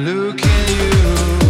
I'm looking you.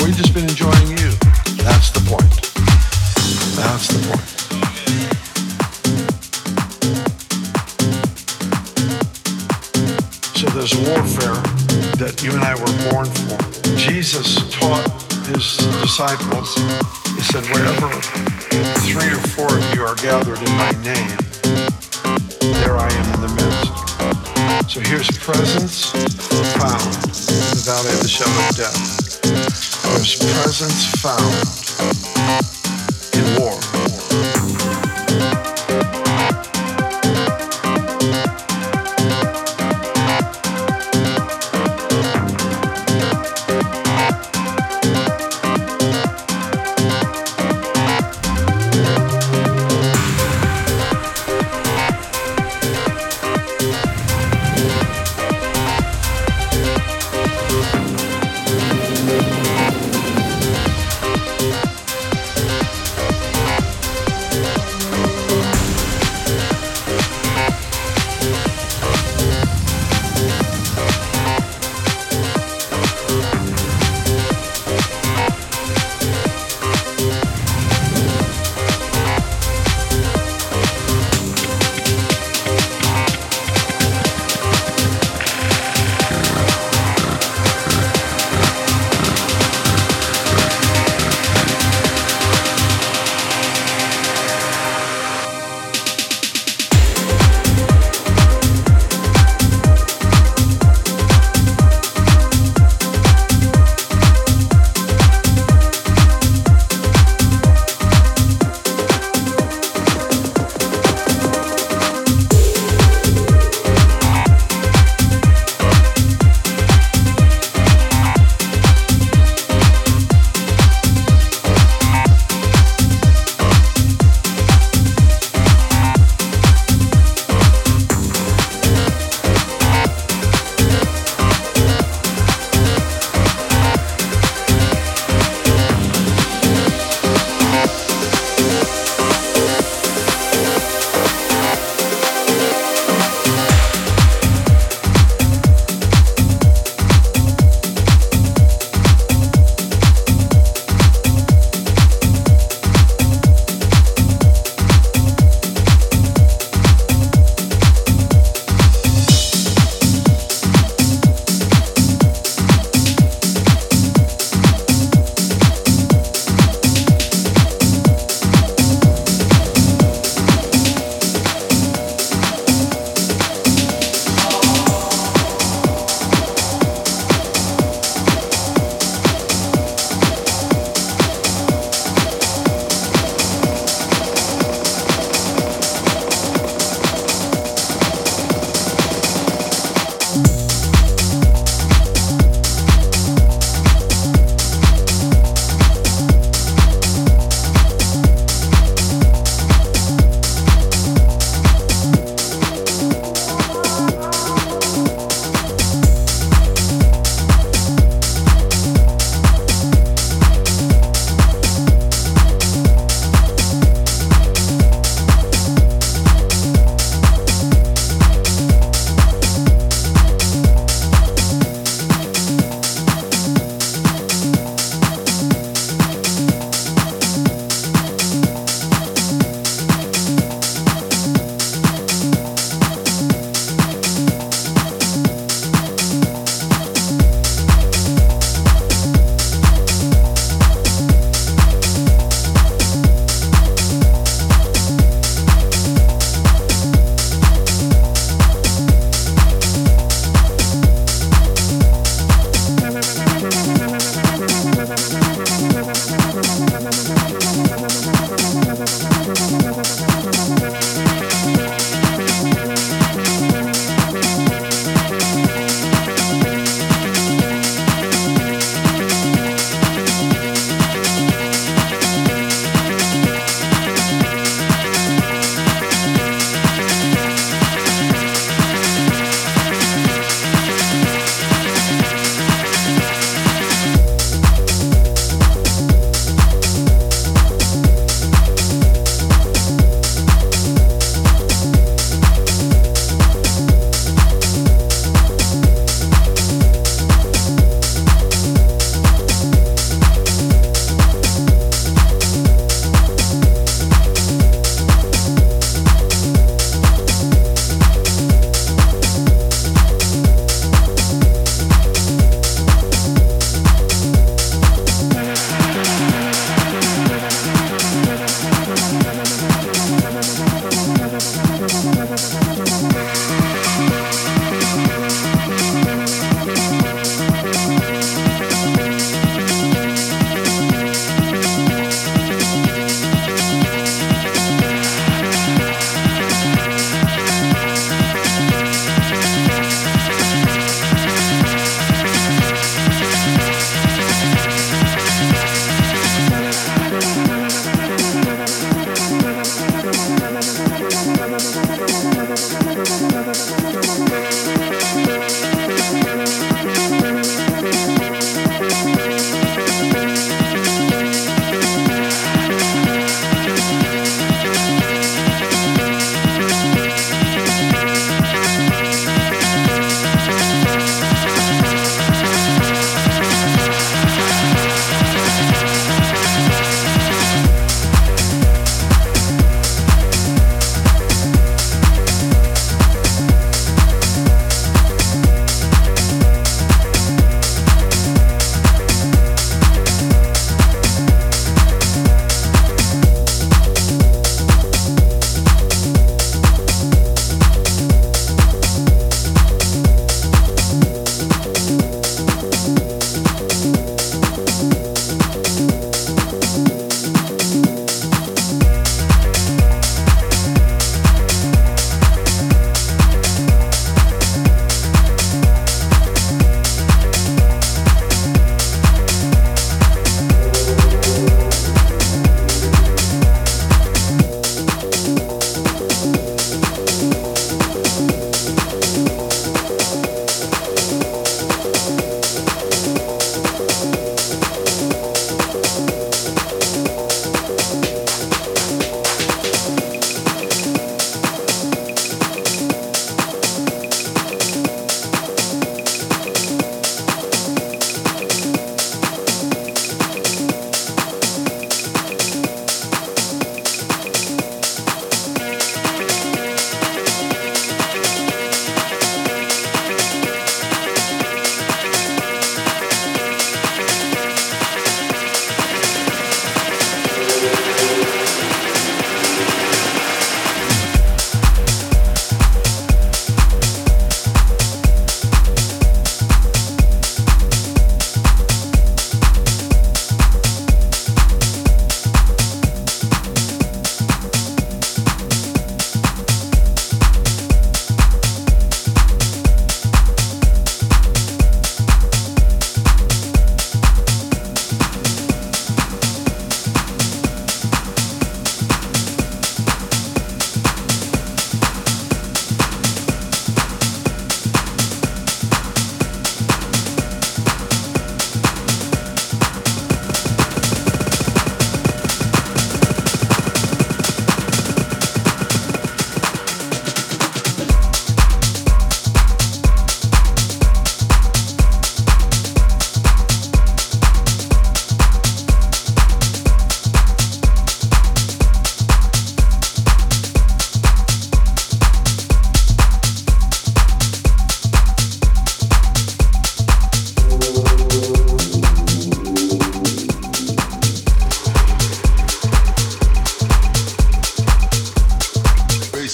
We've just been enjoying you. That's the point. That's the point. So there's warfare that you and I were born for. Jesus taught his disciples, he said, wherever three or four of you are gathered in my name, there I am in the midst. So here's presence power in the valley of the shadow of death of presence found in war.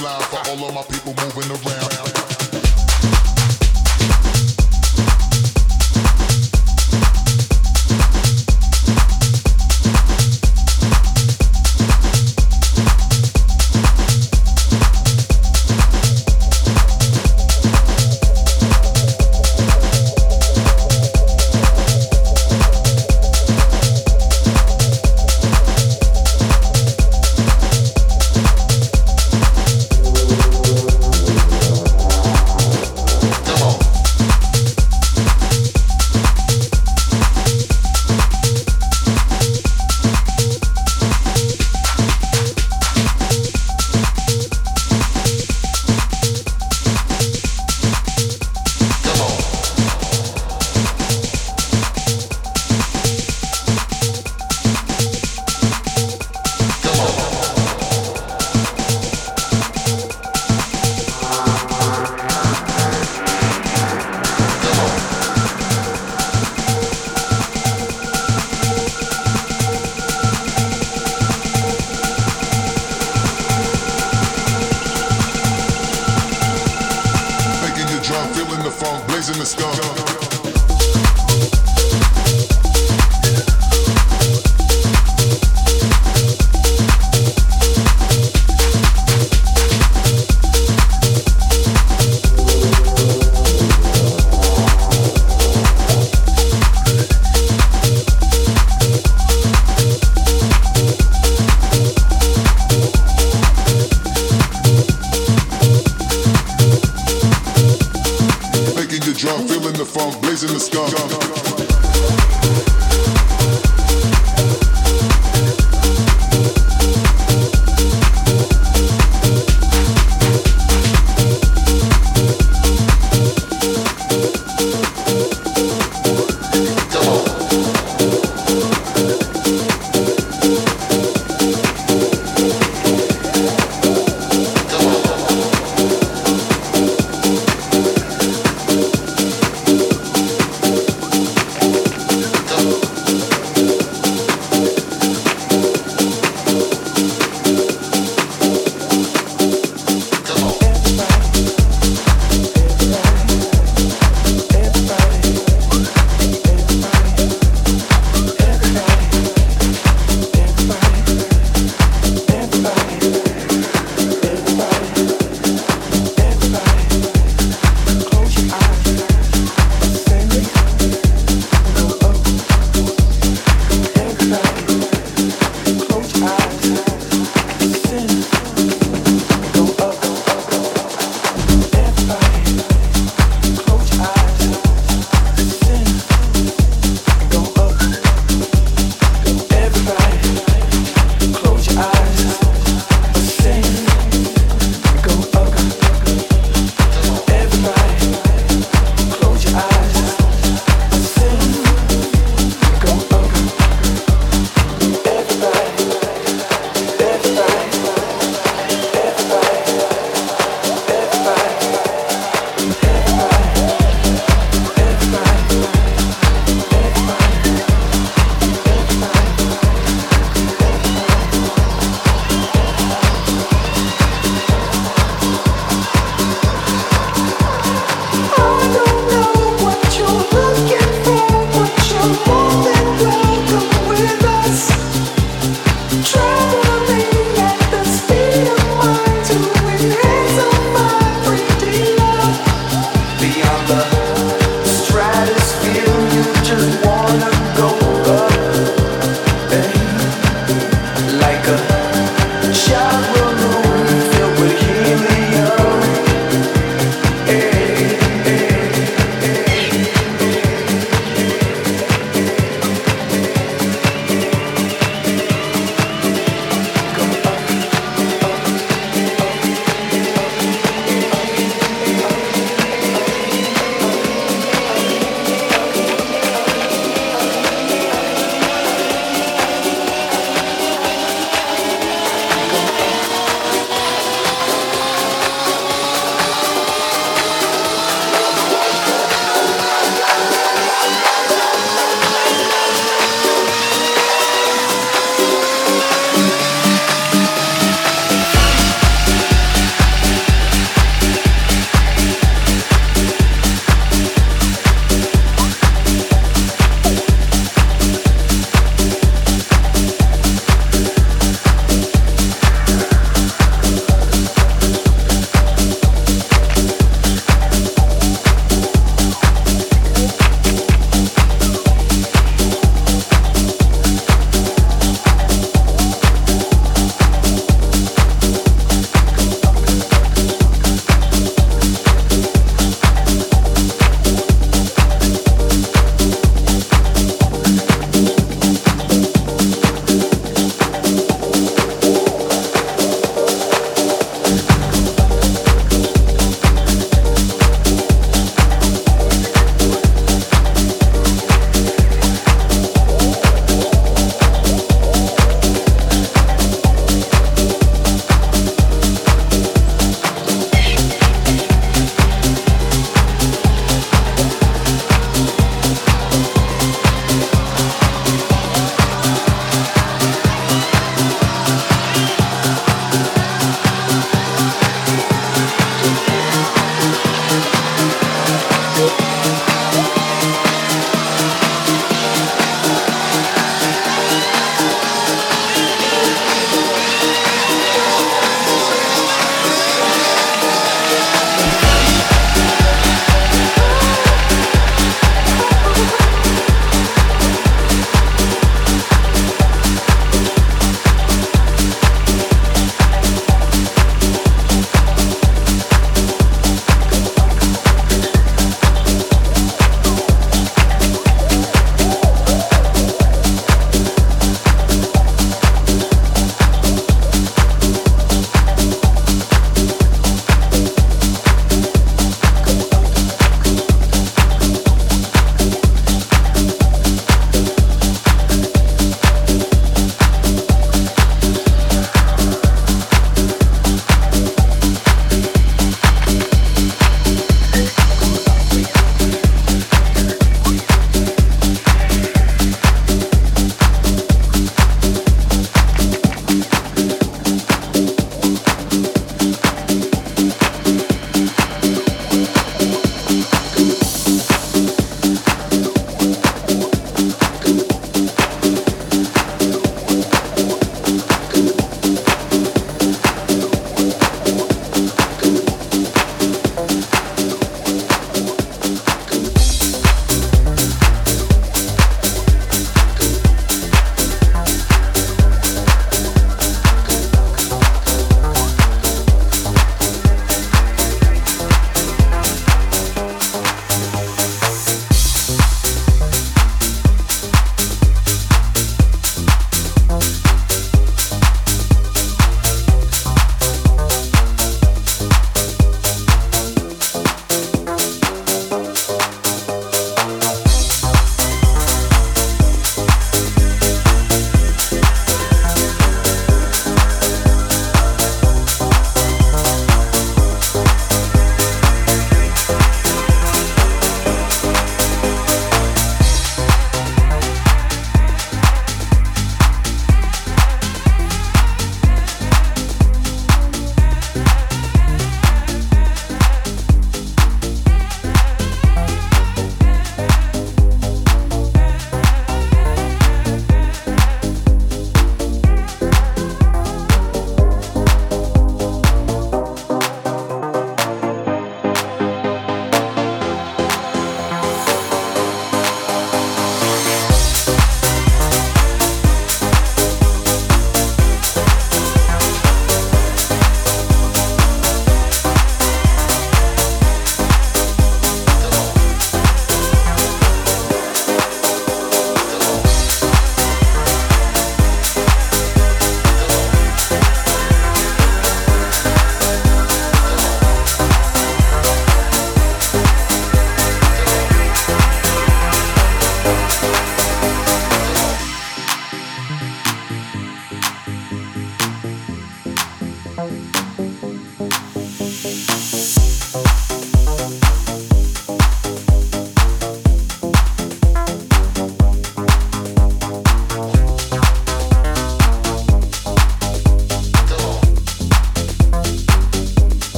Baseline for all of my people moving around. the funk, blazing the skunk.